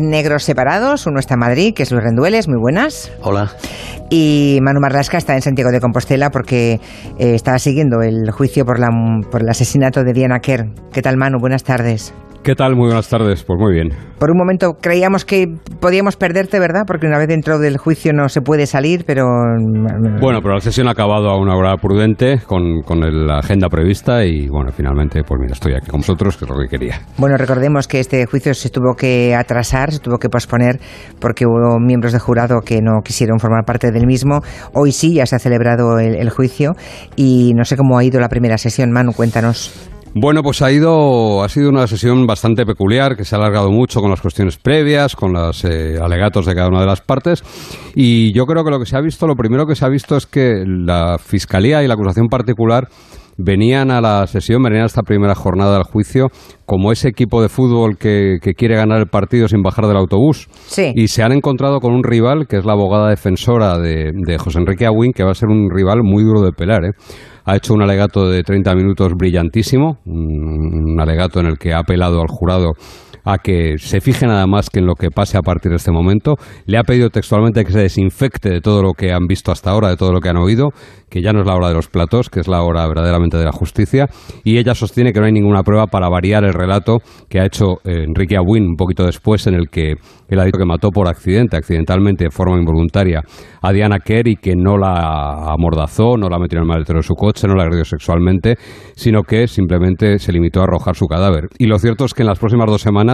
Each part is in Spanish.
negros separados. Uno está en Madrid, que es Luis Rendueles. Muy buenas. Hola. Y Manu Marlasca está en Santiago de Compostela porque eh, estaba siguiendo el juicio por, la, por el asesinato de Diana Kerr. ¿Qué tal, Manu? Buenas tardes. ¿Qué tal? Muy buenas tardes. Pues muy bien. Por un momento creíamos que podíamos perderte, ¿verdad? Porque una vez dentro del juicio no se puede salir, pero... Bueno, pero la sesión ha acabado a una hora prudente con, con la agenda prevista y bueno, finalmente, pues mira, estoy aquí con vosotros, que es lo que quería. Bueno, recordemos que este juicio se tuvo que atrasar, se tuvo que posponer porque hubo miembros de jurado que no quisieron formar parte del mismo. Hoy sí ya se ha celebrado el, el juicio y no sé cómo ha ido la primera sesión. Manu, cuéntanos. Bueno, pues ha ido, ha sido una sesión bastante peculiar, que se ha alargado mucho con las cuestiones previas, con los eh, alegatos de cada una de las partes. Y yo creo que lo que se ha visto, lo primero que se ha visto es que la fiscalía y la acusación particular venían a la sesión, venían a esta primera jornada del juicio como ese equipo de fútbol que, quiere ganar el partido sin bajar del autobús. Sí. Y se han encontrado con un rival, que es la abogada defensora de, de José Enrique Aguín, que va a ser un rival muy duro de pelar. ¿eh? Ha hecho un alegato de 30 minutos brillantísimo, un alegato en el que ha apelado al jurado a que se fije nada más que en lo que pase a partir de este momento. Le ha pedido textualmente que se desinfecte de todo lo que han visto hasta ahora, de todo lo que han oído, que ya no es la hora de los platos, que es la hora verdaderamente de la justicia, y ella sostiene que no hay ninguna prueba para variar el relato que ha hecho eh, Enrique Abuin un poquito después, en el que él ha dicho que mató por accidente, accidentalmente, de forma involuntaria, a Diana Kerr que no la amordazó, no la metió en el maletero de su coche, no la agredió sexualmente, sino que simplemente se limitó a arrojar su cadáver. Y lo cierto es que en las próximas dos semanas,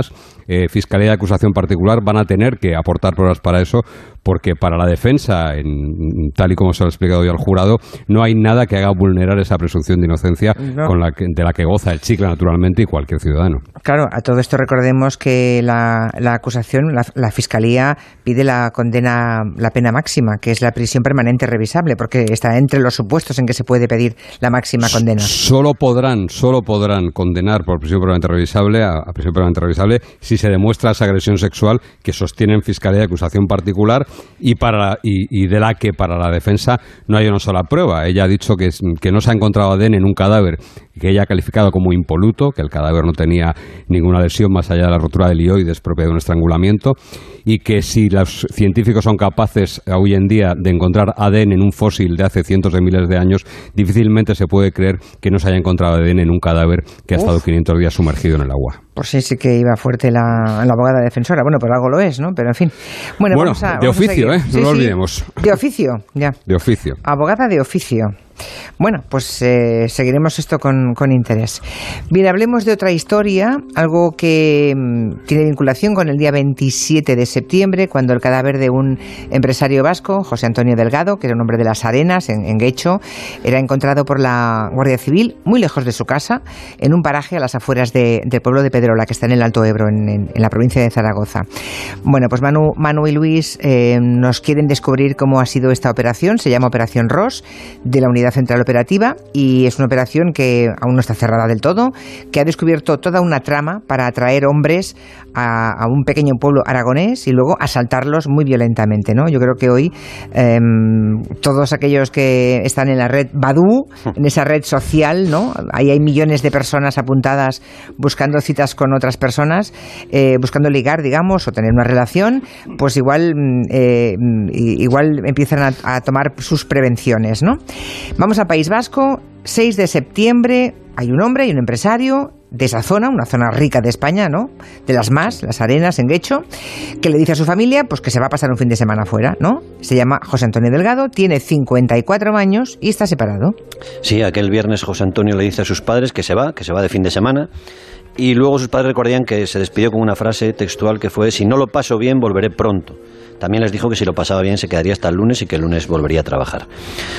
eh, Fiscalía y Acusación Particular van a tener que aportar pruebas para eso, porque para la defensa, en, tal y como se lo ha explicado yo al jurado, no hay nada que haga vulnerar esa presunción de inocencia con la de la que goza el chicle, naturalmente, y cualquier ciudadano. Claro, a todo esto recordemos que la, acusación, la, fiscalía pide la condena, la pena máxima, que es la prisión permanente revisable, porque está entre los supuestos en que se puede pedir la máxima condena. Solo podrán, solo podrán condenar por prisión permanente revisable a, prisión permanente revisable si se demuestra esa agresión sexual que sostienen fiscalía de acusación particular y, para, y, de la que para la defensa no hay una sola prueba. Ella ha dicho que, que no se ha encontrado ADN en un cadáver que ella ha calificado como impoluto, que el cadáver no tenía ninguna lesión más allá de la rotura del lioides propia de un estrangulamiento, y que si los científicos son capaces hoy en día de encontrar ADN en un fósil de hace cientos de miles de años, difícilmente se puede creer que no se haya encontrado ADN en un cadáver que ha estado 500 días sumergido en el agua. Por si sí que iba fuerte la, abogada defensora. Bueno, por algo lo es, ¿no? Pero en fin. Bueno, vamos a, de oficio, ¿eh? no lo olvidemos. De oficio, ya. De oficio. Abogada de oficio. Bueno, pues eh, seguiremos esto con, interés. Bien, hablemos de otra historia, algo que mm, tiene vinculación con el día 27 de septiembre, cuando el cadáver de un empresario vasco, José Antonio Delgado, que era un hombre de las Arenas, en, Guecho, era encontrado por la Guardia Civil, muy lejos de su casa, en un paraje a las afueras del pueblo de Pedrola, que está en el Alto Ebro, en, la provincia de Zaragoza. Bueno, pues Manu, Manu y Luis eh, nos quieren descubrir cómo ha sido esta operación, se llama Operación Ross, de la Unidad Central Operativa y es una operación que aún no está cerrada del todo, que ha descubierto toda una trama para atraer hombres a, un pequeño pueblo aragonés y luego asaltarlos muy violentamente. ¿no? Yo creo que hoy em, todos aquellos que están en la red Badu, en esa red social, ¿no? ahí hay millones de personas apuntadas buscando citas con otras personas, eh, buscando ligar, digamos, o tener una relación, pues igual, mm, eh, mm, igual empiezan a, a tomar sus prevenciones. ¿no? Vamos a País Vasco, 6 de septiembre, hay un hombre y un empresario de esa zona, una zona rica de España, ¿no? De las más, las arenas en Guecho, que le dice a su familia pues que se va a pasar un fin de semana fuera, ¿no? Se llama José Antonio Delgado, tiene 54 años y está separado. Sí, aquel viernes José Antonio le dice a sus padres que se va, que se va de fin de semana. Y luego sus padres recordarían que se despidió con una frase textual que fue, si no lo paso bien, volveré pronto. También les dijo que si lo pasaba bien se quedaría hasta el lunes y que el lunes volvería a trabajar.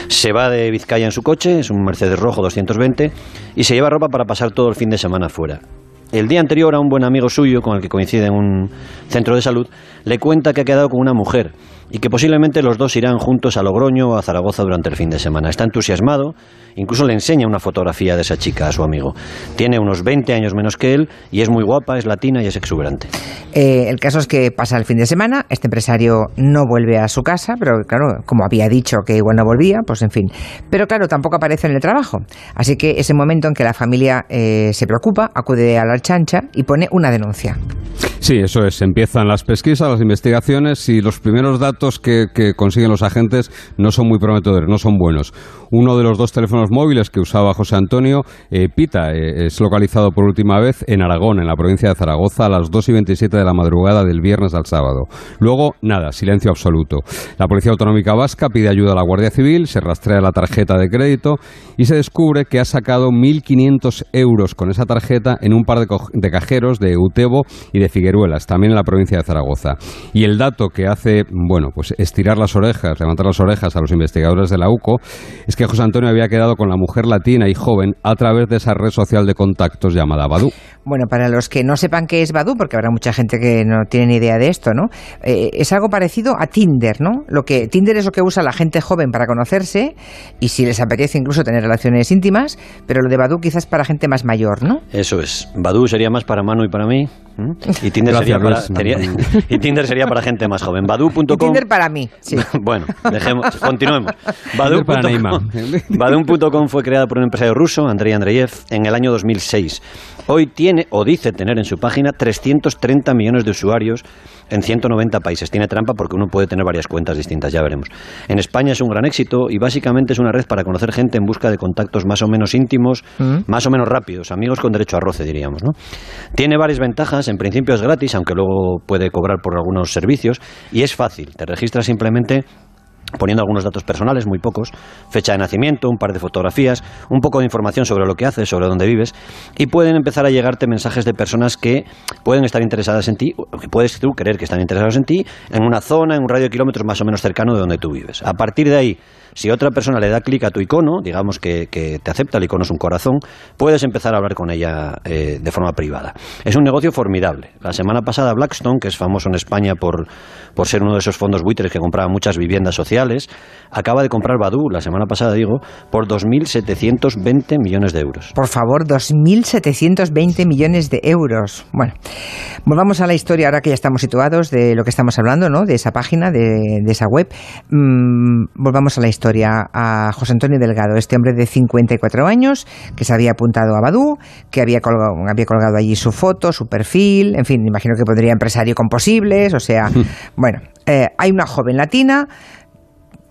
Se va de Vizcaya en su coche, es un Mercedes rojo 220, y se lleva ropa para pasar todo el fin de semana fuera. El día anterior a un buen amigo suyo, con el que coincide en un centro de salud, le cuenta que ha quedado con una mujer y que posiblemente los dos irán juntos a Logroño o a Zaragoza durante el fin de semana. Está entusiasmado, incluso le enseña una fotografía de esa chica a su amigo. Tiene unos 20 años menos que él y es muy guapa, es latina y es exuberante. Eh, el caso es que pasa el fin de semana, este empresario no vuelve a su casa, pero claro, como había dicho que igual no volvía, pues en fin. Pero claro, tampoco aparece en el trabajo. Así que ese momento en que la familia eh, se preocupa, acude a la chancha y pone una denuncia. Sí, eso es. Empiezan las pesquisas, las investigaciones y los primeros datos que, consiguen los agentes no son muy prometedores, no son buenos. Uno de los dos teléfonos móviles que usaba José Antonio, eh, Pita, eh, es localizado por última vez en Aragón, en la provincia de Zaragoza, a las 2 y 27 de la madrugada del viernes al sábado. Luego, nada, silencio absoluto. La Policía Autonómica Vasca pide ayuda a la Guardia Civil, se rastrea la tarjeta de crédito y se descubre que ha sacado 1.500 euros con esa tarjeta en un par de, cajeros de Utebo y de También en la provincia de Zaragoza. Y el dato que hace, bueno, pues estirar las orejas, levantar las orejas a los investigadores de la UCO, es que José Antonio había quedado con la mujer latina y joven a través de esa red social de contactos llamada Badu. Bueno, para los que no sepan qué es Badu, porque habrá mucha gente que no tiene ni idea de esto, ¿no? Eh, es algo parecido a Tinder, ¿no? Lo que Tinder es lo que usa la gente joven para conocerse y si les apetece incluso tener relaciones íntimas, pero lo de Badu quizás para gente más mayor, ¿no? Eso es. Badu sería más para Manu y para mí. Y Tinder, sería para, y Tinder sería para gente más joven. Badu.com. Y Tinder para mí, sí. bueno, dejemos, continuemos. Badu.com fue creada por un empresario ruso, Andrei Andreyev, en el año 2006. Hoy tiene, o dice tener en su página, 330 millones de usuarios en 190 países. Tiene trampa porque uno puede tener varias cuentas distintas, ya veremos. En España es un gran éxito y básicamente es una red para conocer gente en busca de contactos más o menos íntimos, mm. más o menos rápidos, amigos con derecho a roce, diríamos. ¿no? Tiene varias ventajas, en principio es gratis, aunque luego puede cobrar por algunos servicios, y es fácil. Te registras simplemente poniendo algunos datos personales, muy pocos, fecha de nacimiento, un par de fotografías, un poco de información sobre lo que haces, sobre dónde vives, y pueden empezar a llegarte mensajes de personas que pueden estar interesadas en ti, o que puedes tú creer que están interesados en ti, en una zona, en un radio de kilómetros más o menos cercano de donde tú vives. A partir de ahí, si otra persona le da clic a tu icono, digamos que, te acepta, el icono es un corazón, puedes empezar a hablar con ella eh, de forma privada. Es un negocio formidable. La semana pasada Blackstone, que es famoso en España por, por ser uno de esos fondos buitres que compraba muchas viviendas sociales, acaba de comprar Badu, la semana pasada digo, por 2.720 millones de euros. Por favor, 2.720 millones de euros. Bueno, volvamos a la historia ahora que ya estamos situados de lo que estamos hablando, ¿no? De esa página, de, esa web. Mm, volvamos a la historia a José Antonio Delgado, este hombre de 54 años que se había apuntado a Badú, que había colgado, había colgado allí su foto, su perfil, en fin, imagino que podría empresario con posibles, o sea, bueno, eh, hay una joven latina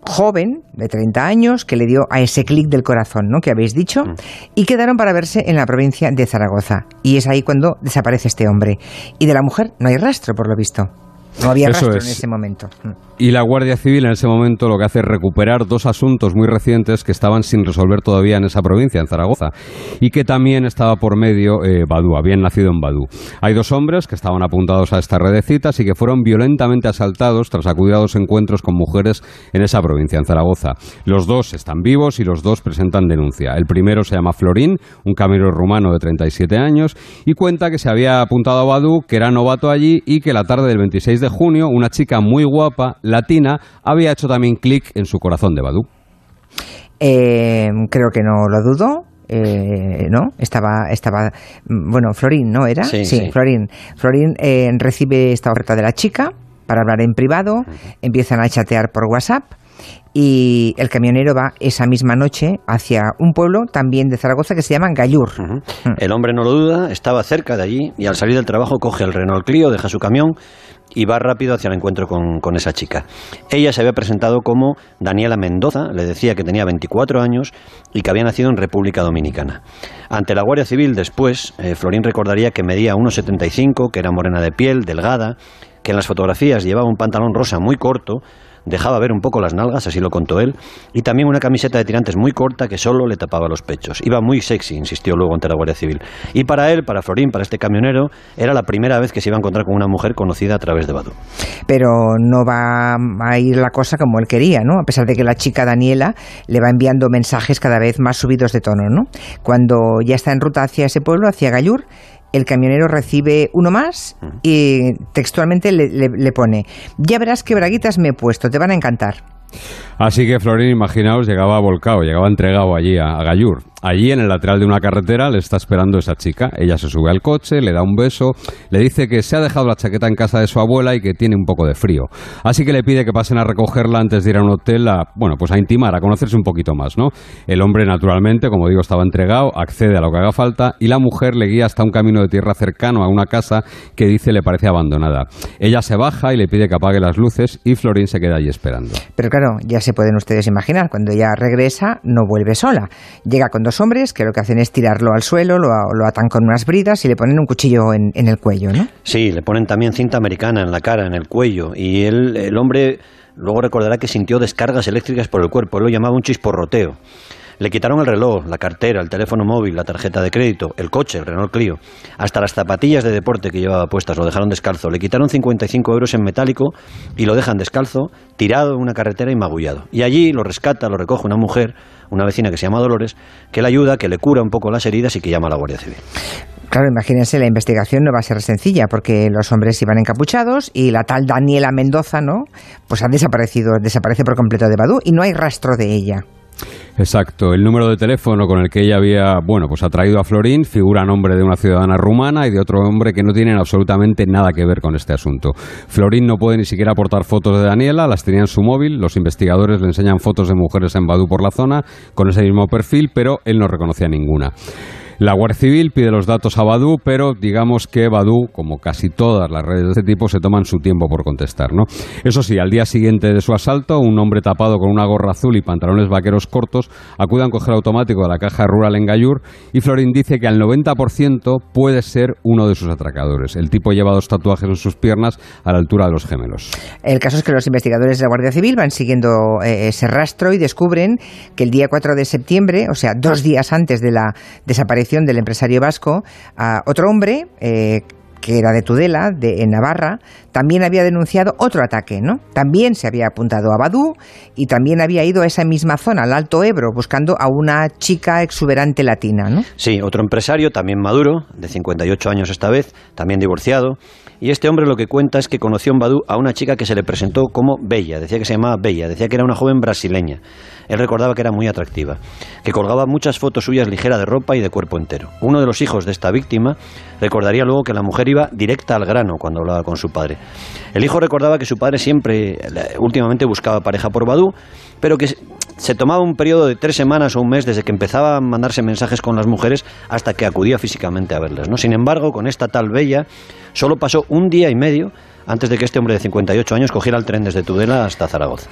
joven de 30 años que le dio a ese clic del corazón, ¿no? que habéis dicho, mm. y quedaron para verse en la provincia de Zaragoza. Y es ahí cuando desaparece este hombre. Y de la mujer no hay rastro, por lo visto. No había rastro en ese momento. Mm. Y la Guardia Civil en ese momento lo que hace es recuperar dos asuntos muy recientes que estaban sin resolver todavía en esa provincia, en Zaragoza, y que también estaba por medio eh, Badú, habían nacido en Badú. Hay dos hombres que estaban apuntados a esta red de citas y que fueron violentamente asaltados tras acudir a dos encuentros con mujeres en esa provincia, en Zaragoza. Los dos están vivos y los dos presentan denuncia. El primero se llama Florín, un camionero rumano de 37 años, y cuenta que se había apuntado a Badú, que era novato allí y que la tarde del 26 de junio una chica muy guapa latina había hecho también clic en su corazón de Badu. Eh, creo que no lo dudo. Eh, ¿no? Estaba, estaba, bueno, Florín, ¿no era? Sí, sí. Florín. Florín eh, recibe esta oferta de la chica para hablar en privado, empiezan a chatear por WhatsApp y el camionero va esa misma noche hacia un pueblo también de Zaragoza que se llama Gallur. Mm. El hombre no lo duda, estaba cerca de allí y al salir del trabajo coge el Renault Clio, deja su camión y va rápido hacia el encuentro con, esa chica. Ella se había presentado como Daniela Mendoza, le decía que tenía 24 años y que había nacido en República Dominicana. Ante la Guardia Civil después, eh, Florín recordaría que medía 1,75, que era morena de piel, delgada, que en las fotografías llevaba un pantalón rosa muy corto, dejaba ver un poco las nalgas, así lo contó él, y también una camiseta de tirantes muy corta que solo le tapaba los pechos. Iba muy sexy, insistió luego ante la Guardia Civil. Y para él, para Florín, para este camionero, era la primera vez que se iba a encontrar con una mujer conocida a través de Badu. Pero no va a ir la cosa como él quería, ¿no? A pesar de que la chica Daniela le va enviando mensajes cada vez más subidos de tono, ¿no? Cuando ya está en ruta hacia ese pueblo, hacia Gallur, el camionero recibe uno más y textualmente le, pone, ya verás qué braguitas me he puesto, te van a encantar. Así que Florín, imaginaos, llegaba volcado, llegaba entregado allí a, Gallur. Allí, en el lateral de una carretera, le está esperando esa chica. Ella se sube al coche, le da un beso, le dice que se ha dejado la chaqueta en casa de su abuela y que tiene un poco de frío. Así que le pide que pasen a recogerla antes de ir a un hotel a, bueno, pues a intimar, a conocerse un poquito más, ¿no? El hombre, naturalmente, como digo, estaba entregado, accede a lo que haga falta y la mujer le guía hasta un camino de tierra cercano a una casa que dice le parece abandonada. Ella se baja y le pide que apague las luces y Florín se queda allí esperando. Pero claro, ya se pueden ustedes imaginar, cuando ella regresa no vuelve sola. Llega con dos hombres que lo que hacen es tirarlo al suelo, lo, lo atan con unas bridas y le ponen un cuchillo en, en, el cuello, ¿no? Sí, le ponen también cinta americana en la cara, en el cuello. Y él, el hombre luego recordará que sintió descargas eléctricas por el cuerpo. Él lo llamaba un chisporroteo. Le quitaron el reloj, la cartera, el teléfono móvil, la tarjeta de crédito, el coche, el Renault Clio, hasta las zapatillas de deporte que llevaba puestas, lo dejaron descalzo. Le quitaron 55 euros en metálico y lo dejan descalzo, tirado en una carretera y magullado. Y allí lo rescata, lo recoge una mujer, una vecina que se llama Dolores, que le ayuda, que le cura un poco las heridas y que llama a la Guardia Civil. Claro, imagínense, la investigación no va a ser sencilla porque los hombres iban encapuchados y la tal Daniela Mendoza, ¿no? Pues ha desaparecido, desaparece por completo de Badú y no hay rastro de ella. Exacto. El número de teléfono con el que ella había, bueno, pues atraído a Florín figura nombre de una ciudadana rumana y de otro hombre que no tienen absolutamente nada que ver con este asunto. Florín no puede ni siquiera aportar fotos de Daniela, las tenía en su móvil. Los investigadores le enseñan fotos de mujeres en Badú por la zona con ese mismo perfil, pero él no reconocía ninguna. La Guardia Civil pide los datos a Badu, pero digamos que Badu, como casi todas las redes de este tipo, se toman su tiempo por contestar, ¿no? Eso sí, al día siguiente de su asalto, un hombre tapado con una gorra azul y pantalones vaqueros cortos acude a coger automático de la caja rural en Gallur y Florín dice que al 90% puede ser uno de sus atracadores. El tipo lleva dos tatuajes en sus piernas a la altura de los gemelos. El caso es que los investigadores de la Guardia Civil van siguiendo eh, ese rastro y descubren que el día 4 de septiembre, o sea, dos días antes de la desaparición del empresario vasco, a otro hombre eh, que era de Tudela, de, en Navarra, también había denunciado otro ataque, ¿no? También se había apuntado a Badú y también había ido a esa misma zona, al Alto Ebro, buscando a una chica exuberante latina, ¿no? Sí, otro empresario, también maduro, de 58 años esta vez, también divorciado, y este hombre lo que cuenta es que conoció en Badú a una chica que se le presentó como Bella, decía que se llamaba Bella, decía que era una joven brasileña. Él recordaba que era muy atractiva, que colgaba muchas fotos suyas ligera de ropa y de cuerpo entero. Uno de los hijos de esta víctima recordaría luego que la mujer iba directa al grano cuando hablaba con su padre. El hijo recordaba que su padre siempre, últimamente, buscaba pareja por Badú, pero que se tomaba un periodo de tres semanas o un mes desde que empezaba a mandarse mensajes con las mujeres hasta que acudía físicamente a verlas. ¿no? Sin embargo, con esta tal Bella, solo pasó un día y medio antes de que este hombre de 58 años cogiera el tren desde Tudela hasta Zaragoza.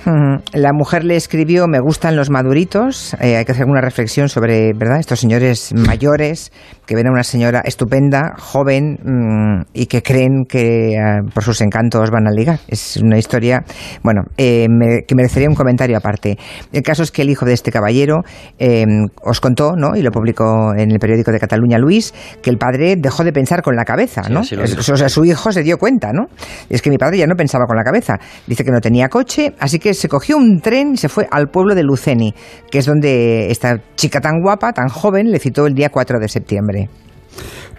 La mujer le escribió, me gustan los maduritos, eh, hay que hacer una reflexión sobre, ¿verdad?, estos señores mayores que ven a una señora estupenda, joven mm, y que creen que ah, por sus encantos van a ligar. Es una historia, bueno, eh, que merecería un comentario aparte. El caso es que el hijo de este caballero em, os contó, ¿no?, y lo publicó en el periódico de Cataluña Luis, que el padre dejó de pensar con la cabeza, ¿no? o sea, su hijo se dio cuenta, ¿no? Es que mi padre ya no pensaba con la cabeza. Dice que no tenía coche, así que se cogió un tren y se fue al pueblo de Luceni, que es donde esta chica tan guapa, tan joven, le citó el día 4 de septiembre.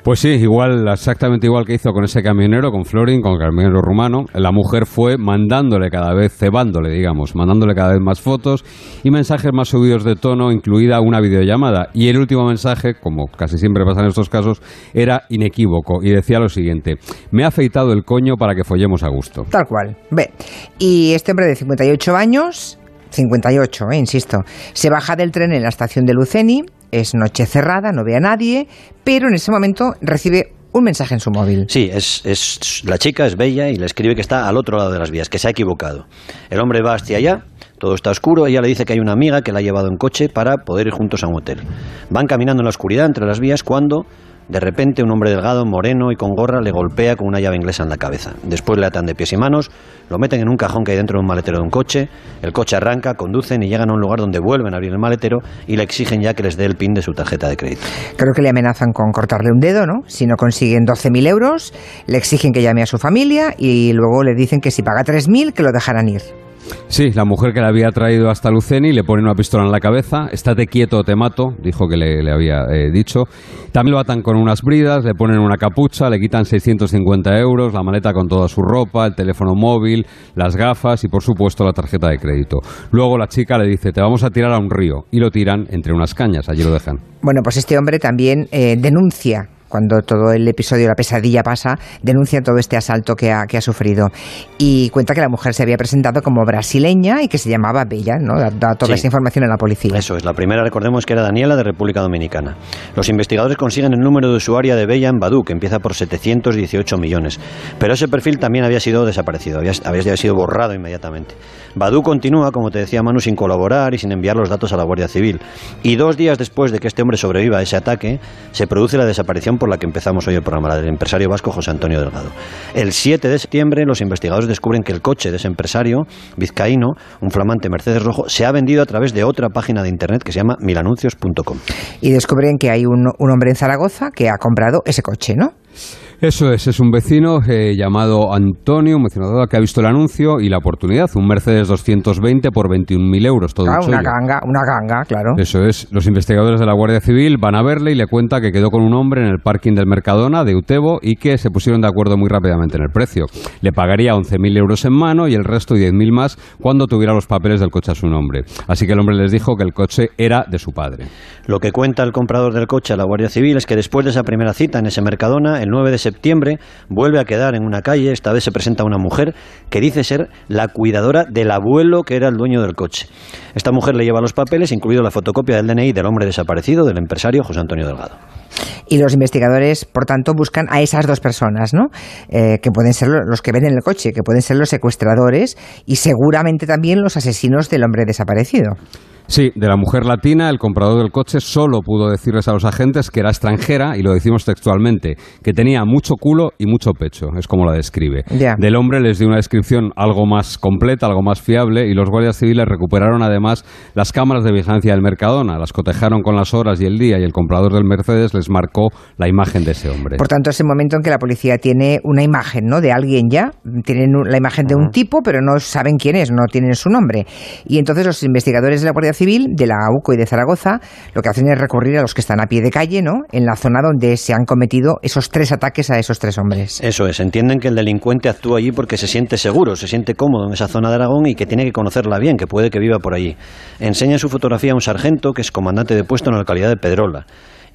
Pues sí, igual, exactamente igual que hizo con ese camionero, con Florin, con el camionero rumano. La mujer fue mandándole cada vez, cebándole, digamos, mandándole cada vez más fotos y mensajes más subidos de tono, incluida una videollamada. Y el último mensaje, como casi siempre pasa en estos casos, era inequívoco y decía lo siguiente: Me ha afeitado el coño para que follemos a gusto. Tal cual. Ve. Y este hombre de 58 años 58, eh, insisto. Se baja del tren en la estación de Luceni, es noche cerrada, no ve a nadie, pero en ese momento recibe un mensaje en su móvil. Sí, es, es, la chica es bella y le escribe que está al otro lado de las vías, que se ha equivocado. El hombre va hacia allá, todo está oscuro, ella le dice que hay una amiga que la ha llevado en coche para poder ir juntos a un hotel. Van caminando en la oscuridad entre las vías cuando de repente, un hombre delgado, moreno y con gorra le golpea con una llave inglesa en la cabeza. Después le atan de pies y manos, lo meten en un cajón que hay dentro de un maletero de un coche. El coche arranca, conducen y llegan a un lugar donde vuelven a abrir el maletero y le exigen ya que les dé el pin de su tarjeta de crédito. Creo que le amenazan con cortarle un dedo, ¿no? Si no consiguen 12.000 euros, le exigen que llame a su familia y luego le dicen que si paga 3.000 que lo dejarán ir. Sí, la mujer que le había traído hasta Luceni le pone una pistola en la cabeza, estate quieto o te mato, dijo que le, había eh, dicho. También lo atan con unas bridas, le ponen una capucha, le quitan 650 euros, la maleta con toda su ropa, el teléfono móvil, las gafas y por supuesto la tarjeta de crédito. Luego la chica le dice, te vamos a tirar a un río y lo tiran entre unas cañas, allí lo dejan. Bueno, pues este hombre también eh, denuncia cuando todo el episodio, la pesadilla pasa, denuncia todo este asalto que ha, que ha sufrido. Y cuenta que la mujer se había presentado como brasileña y que se llamaba Bella, ¿no? Da, toda esa información a la policía. Eso es, la primera recordemos que era Daniela de República Dominicana. Los investigadores consiguen el número de usuaria de Bella en Badu, que empieza por 718 millones. Pero ese perfil también había sido desaparecido, había, había sido borrado inmediatamente. Badu continúa, como te decía Manu, sin colaborar y sin enviar los datos a la Guardia Civil. Y dos días después de que este hombre sobreviva a ese ataque, se produce la desaparición por la que empezamos hoy el programa, la del empresario vasco José Antonio Delgado. El 7 de septiembre, los investigadores descubren que el coche de ese empresario vizcaíno, un flamante Mercedes rojo, se ha vendido a través de otra página de internet que se llama milanuncios.com. Y descubren que hay un, un hombre en Zaragoza que ha comprado ese coche, ¿no? Eso es, es un vecino eh, llamado Antonio, un vecino que ha visto el anuncio y la oportunidad, un Mercedes 220 por 21.000 euros, todo ah, una ganga, una ganga, claro. Eso es, los investigadores de la Guardia Civil van a verle y le cuenta que quedó con un hombre en el parking del Mercadona de Utebo y que se pusieron de acuerdo muy rápidamente en el precio. Le pagaría 11.000 euros en mano y el resto 10.000 más cuando tuviera los papeles del coche a su nombre. Así que el hombre les dijo que el coche era de su padre. Lo que cuenta el comprador del coche a la Guardia Civil es que después de esa primera cita en ese Mercadona, el 9 de septiembre vuelve a quedar en una calle, esta vez se presenta una mujer que dice ser la cuidadora del abuelo que era el dueño del coche. Esta mujer le lleva los papeles, incluido la fotocopia del DNI del hombre desaparecido, del empresario José Antonio Delgado. Y los investigadores, por tanto, buscan a esas dos personas, ¿no? Eh, que pueden ser los que ven en el coche, que pueden ser los secuestradores y seguramente también los asesinos del hombre desaparecido. Sí, de la mujer latina, el comprador del coche solo pudo decirles a los agentes que era extranjera, y lo decimos textualmente, que tenía mucho culo y mucho pecho, es como la describe. Del hombre les dio una descripción algo más completa, algo más fiable, y los guardias civiles recuperaron además las cámaras de vigilancia del Mercadona, las cotejaron con las horas y el día, y el comprador del Mercedes les marcó la imagen de ese hombre. Por tanto, es el momento en que la policía tiene una imagen, ¿no?, de alguien ya, tienen la imagen de un tipo, pero no saben quién es, no tienen su nombre. Y entonces los investigadores de la Guardia Civil de la AUCO y de Zaragoza lo que hacen es recurrir a los que están a pie de calle, ¿no? En la zona donde se han cometido esos tres ataques a esos tres hombres. Eso es, entienden que el delincuente actúa allí porque se siente seguro, se siente cómodo en esa zona de Aragón y que tiene que conocerla bien, que puede que viva por allí. Enseña su fotografía a un sargento que es comandante de puesto en la localidad de Pedrola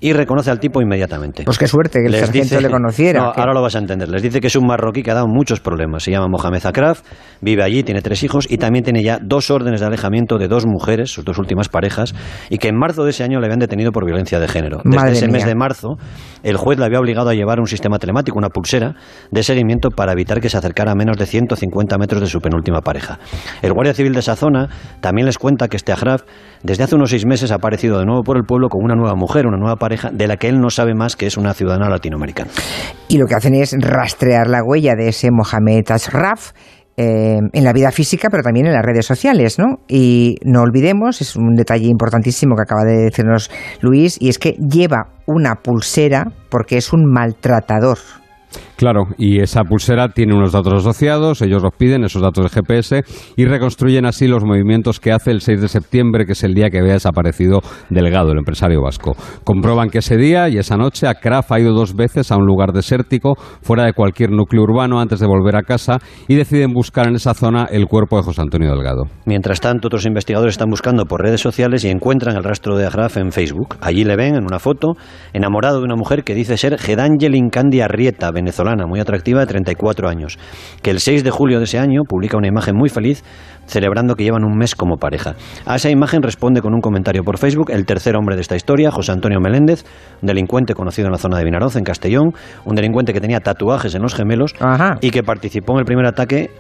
y reconoce al tipo inmediatamente. Pues qué suerte que el sargento le conociera. No, ahora lo vas a entender. Les dice que es un marroquí que ha dado muchos problemas. Se llama Mohamed Akraf, vive allí, tiene tres hijos y también tiene ya dos órdenes de alejamiento de dos mujeres, sus dos últimas parejas, y que en marzo de ese año le habían detenido por violencia de género. Desde ese mes de marzo, el juez le había obligado a llevar un sistema telemático, una pulsera, de seguimiento para evitar que se acercara a menos de 150 metros de su penúltima pareja. El guardia civil de esa zona también les cuenta que este Akraf desde hace unos seis meses ha aparecido de nuevo por el pueblo con una nueva mujer, una nueva pareja, de la que él no sabe más que es una ciudadana latinoamericana. Y lo que hacen es rastrear la huella de ese Mohamed Ashraf eh, en la vida física, pero también en las redes sociales, ¿no? Y no olvidemos, es un detalle importantísimo que acaba de decirnos Luis, y es que lleva una pulsera porque es un maltratador. Claro, y esa pulsera tiene unos datos asociados, ellos los piden, esos datos de GPS, y reconstruyen así los movimientos que hace el 6 de septiembre, que es el día que había desaparecido Delgado, el empresario vasco. Comprueban que ese día y esa noche a ha ido dos veces a un lugar desértico, fuera de cualquier núcleo urbano, antes de volver a casa, y deciden buscar en esa zona el cuerpo de José Antonio Delgado. Mientras tanto, otros investigadores están buscando por redes sociales y encuentran el rastro de Agraf en Facebook. Allí le ven en una foto, enamorado de una mujer que dice ser Gedangel Incandi Arrieta, venezolana, muy atractiva, de 34 años, que el 6 de julio de ese año publica una imagen muy feliz celebrando que llevan un mes como pareja. A esa imagen responde con un comentario por Facebook el tercer hombre de esta historia, José Antonio Meléndez, un delincuente conocido en la zona de Vinaroz, en Castellón, un delincuente que tenía tatuajes en los gemelos y que participó en el primer ataque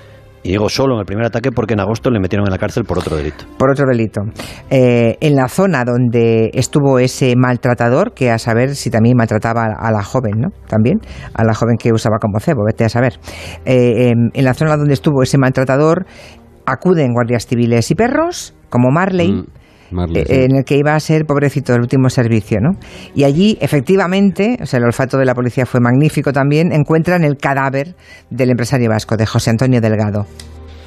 y digo solo en el primer ataque porque en agosto le metieron en la cárcel por otro delito. Por otro delito. Eh, en la zona donde estuvo ese maltratador, que a saber si también maltrataba a la joven, ¿no? También, a la joven que usaba como cebo, vete a saber. Eh, en la zona donde estuvo ese maltratador, acuden guardias civiles y perros, como Marley. Mm. Eh, en el que iba a ser, pobrecito, el último servicio, ¿no? Y allí, efectivamente, o sea, el olfato de la policía fue magnífico también, encuentran el cadáver del empresario vasco, de José Antonio Delgado.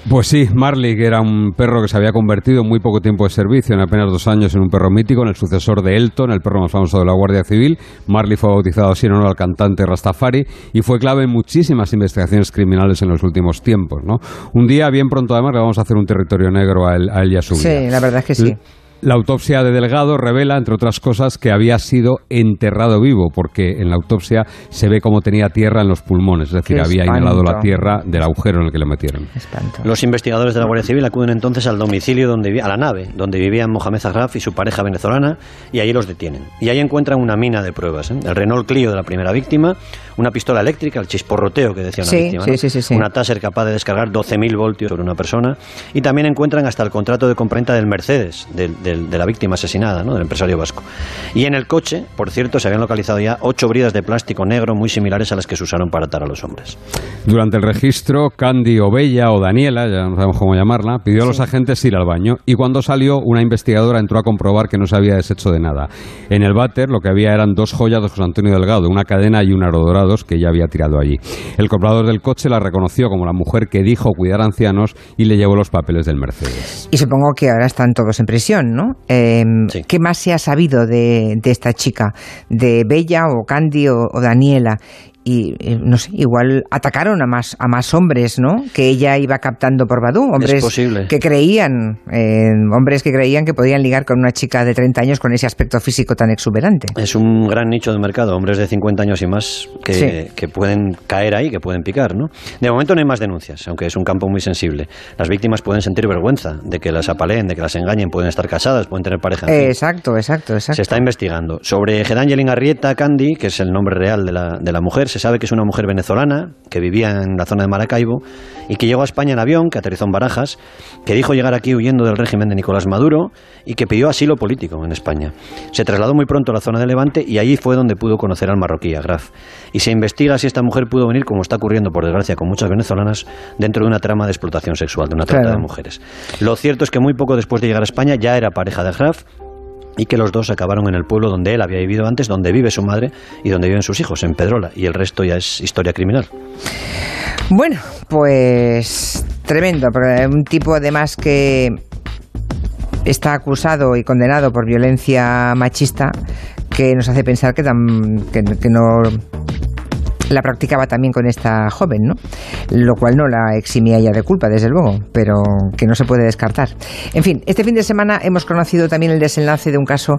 Pues sí, Marley, que era un perro que se había convertido en muy poco tiempo de servicio, en apenas dos años, en un perro mítico, en el sucesor de Elton, el perro más famoso de la Guardia Civil. Marley fue bautizado así en honor al cantante Rastafari y fue clave en muchísimas investigaciones criminales en los últimos tiempos. ¿no? Un día, bien pronto además, le vamos a hacer un territorio negro a él, a él y a su vida. Sí, la verdad es que sí. La autopsia de Delgado revela, entre otras cosas, que había sido enterrado vivo, porque en la autopsia se ve cómo tenía tierra en los pulmones, es decir, Qué había espanto. inhalado la tierra del agujero en el que le metieron. Espanto. Los investigadores de la Guardia Civil acuden entonces al domicilio donde a la nave donde vivían Mohamed Zagraf y su pareja venezolana y allí los detienen. Y ahí encuentran una mina de pruebas, ¿eh? el Renault Clio de la primera víctima, una pistola eléctrica, el chisporroteo que decía una Sí, víctima, sí, ¿no? sí, sí, sí. una Taser capaz de descargar 12.000 voltios sobre una persona y también encuentran hasta el contrato de compraventa del Mercedes del- del- de la víctima asesinada, ¿no? del empresario vasco. Y en el coche, por cierto, se habían localizado ya ocho bridas de plástico negro muy similares a las que se usaron para atar a los hombres. Durante el registro, Candy o Bella o Daniela, ya no sabemos cómo llamarla, pidió a los agentes ir al baño y cuando salió, una investigadora entró a comprobar que no se había deshecho de nada. En el váter lo que había eran dos joyas de José Antonio Delgado, una cadena y un aro dorados que ya había tirado allí. El comprador del coche la reconoció como la mujer que dijo cuidar a ancianos y le llevó los papeles del Mercedes. Y supongo que ahora están todos en prisión, ¿no? Eh, Sí. ¿Qué más se ha sabido de, de esta chica? ¿De Bella o Candy o, o Daniela? Y eh, no sé, igual atacaron a más, a más hombres, ¿no? Que ella iba captando por Badú. Hombres posible. que creían, eh, hombres que creían que podían ligar con una chica de 30 años con ese aspecto físico tan exuberante. Es un gran nicho de mercado, hombres de 50 años y más que, Sí. que pueden caer ahí, que pueden picar, ¿no? De momento no hay más denuncias, aunque es un campo muy sensible. Las víctimas pueden sentir vergüenza de que las apaleen, de que las engañen, pueden estar casadas, pueden tener pareja. exacto, exacto, exacto. Se está investigando. Sobre Gedangelin Arrieta Candy, que es el nombre real de la, de la mujer, se sabe que es una mujer venezolana que vivía en la zona de Maracaibo y que llegó a España en avión, que aterrizó en Barajas, que dijo llegar aquí huyendo del régimen de Nicolás Maduro y que pidió asilo político en España. Se trasladó muy pronto a la zona de Levante y allí fue donde pudo conocer al marroquí, a Graf. Y se investiga si esta mujer pudo venir, como está ocurriendo por desgracia con muchas venezolanas, dentro de una trama de explotación sexual, de una trata Claro. de mujeres. Lo cierto es que muy poco después de llegar a España ya era pareja de Graf y que los dos acabaron en el pueblo donde él había vivido antes, donde vive su madre y donde viven sus hijos, en Pedrola, y el resto ya es historia criminal. Bueno, pues tremendo, pero un tipo además que está acusado y condenado por violencia machista que nos hace pensar que, tam- que, que no la practicaba también con esta joven, ¿no? Lo cual no la eximía ella de culpa, desde luego, pero que no se puede descartar. En fin, este fin de semana hemos conocido también el desenlace de un caso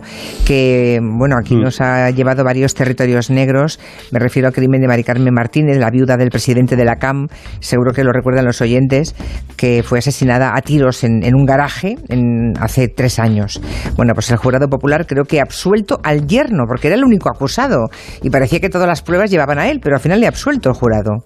que, bueno, aquí nos ha llevado varios territorios negros. Me refiero al crimen de Mari Carmen Martínez, la viuda del presidente de la CAM, seguro que lo recuerdan los oyentes, que fue asesinada a tiros en, en un garaje en- hace tres años. Bueno, pues el jurado popular creo que ha absuelto al yerno, porque era el único acusado y parecía que todas las pruebas llevaban a él, pero al final le ha absuelto el jurado.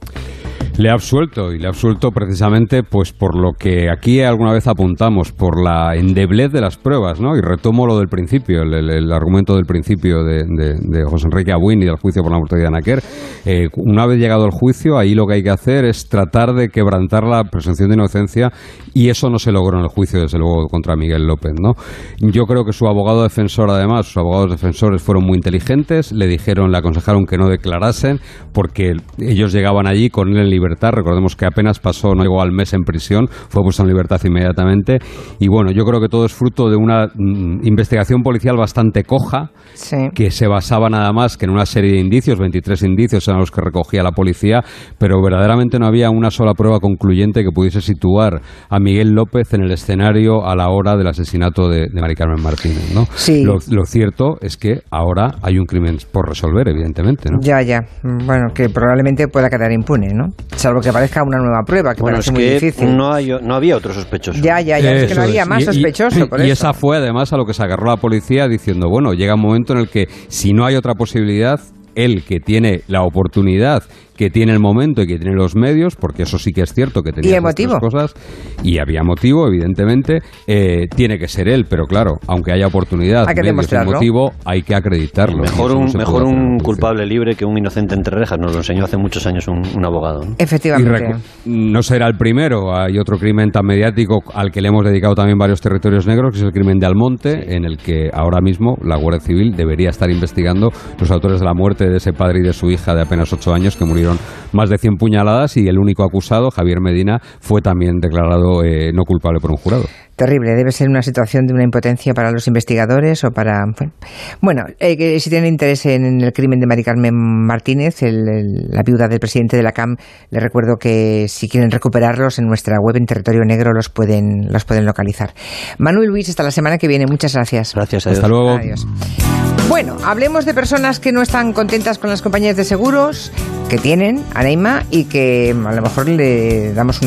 Le ha absuelto y le ha absuelto precisamente pues por lo que aquí alguna vez apuntamos, por la endeblez de las pruebas, ¿no? Y retomo lo del principio, el, argumento del principio de, de- de José Enrique Abuin y del juicio por la muerte de Anaquer. Eh, una vez llegado el juicio, ahí lo que hay que hacer es tratar de quebrantar la presunción de inocencia y eso no se logró en el juicio, desde luego, contra Miguel López, ¿no? Yo creo que su abogado defensor, además, sus abogados defensores fueron muy inteligentes, le dijeron, le aconsejaron que no declarasen porque ellos llegaban allí con él en libertad. Recordemos que apenas pasó, no llegó al mes en prisión, fue puesto en libertad inmediatamente. Y bueno, yo creo que todo es fruto de una mm, investigación policial bastante coja, Sí. que se basaba nada más que en una serie de indicios, 23 indicios eran los que recogía la policía, pero verdaderamente no había una sola prueba concluyente que pudiese situar a Miguel López en el escenario a la hora del asesinato de, de Mari Carmen Martínez. ¿no? Sí. Lo, lo cierto es que ahora hay un crimen por resolver, evidentemente. ¿no? Ya, ya. Bueno, que probablemente pueda quedar impune, ¿no? Salvo que aparezca una nueva prueba, que bueno, parece es muy que difícil. no, hay, no había otro sospechoso. Ya, ya, ya. Es que no había es. más Y- y- sospechoso, por y eso. esa fue además a lo que se agarró la policía diciendo, bueno, llega un momento en el que si no hay otra posibilidad, él que tiene la oportunidad, que tiene el momento y que tiene los medios, porque eso sí que es cierto que tenía tres cosas, y había motivo, evidentemente, eh, tiene que ser él, pero claro, aunque haya oportunidad, Hay que medios demostrarlo. motivo, hay que acreditarlo. Mejor no un, mejor un culpable libre que un inocente entre rejas. Nos lo enseñó hace muchos años un, un abogado. Efectivamente. no será el primero, hay otro crimen tan mediático al que le hemos dedicado también varios territorios negros, que es el crimen de Almonte, en el que ahora mismo la Guardia Civil debería estar investigando los autores de la muerte de ese padre y de su hija de apenas ocho años que murieron On. Más de 100 puñaladas y el único acusado, Javier Medina, fue también declarado eh, no culpable por un jurado. Terrible, debe ser una situación de una impotencia para los investigadores o para... Bueno, eh, si tienen interés en el crimen de Mari Carmen Martínez, la viuda del presidente de la CAM, les recuerdo que si quieren recuperarlos en nuestra web en Territorio Negro los pueden, los pueden localizar. Manuel Luis, hasta la semana que viene. Muchas gracias. Gracias, Hasta luego. Adiós. Bueno, hablemos de personas que no están contentas con las compañías de seguros, que tienen Aneima y que a lo mejor le damos una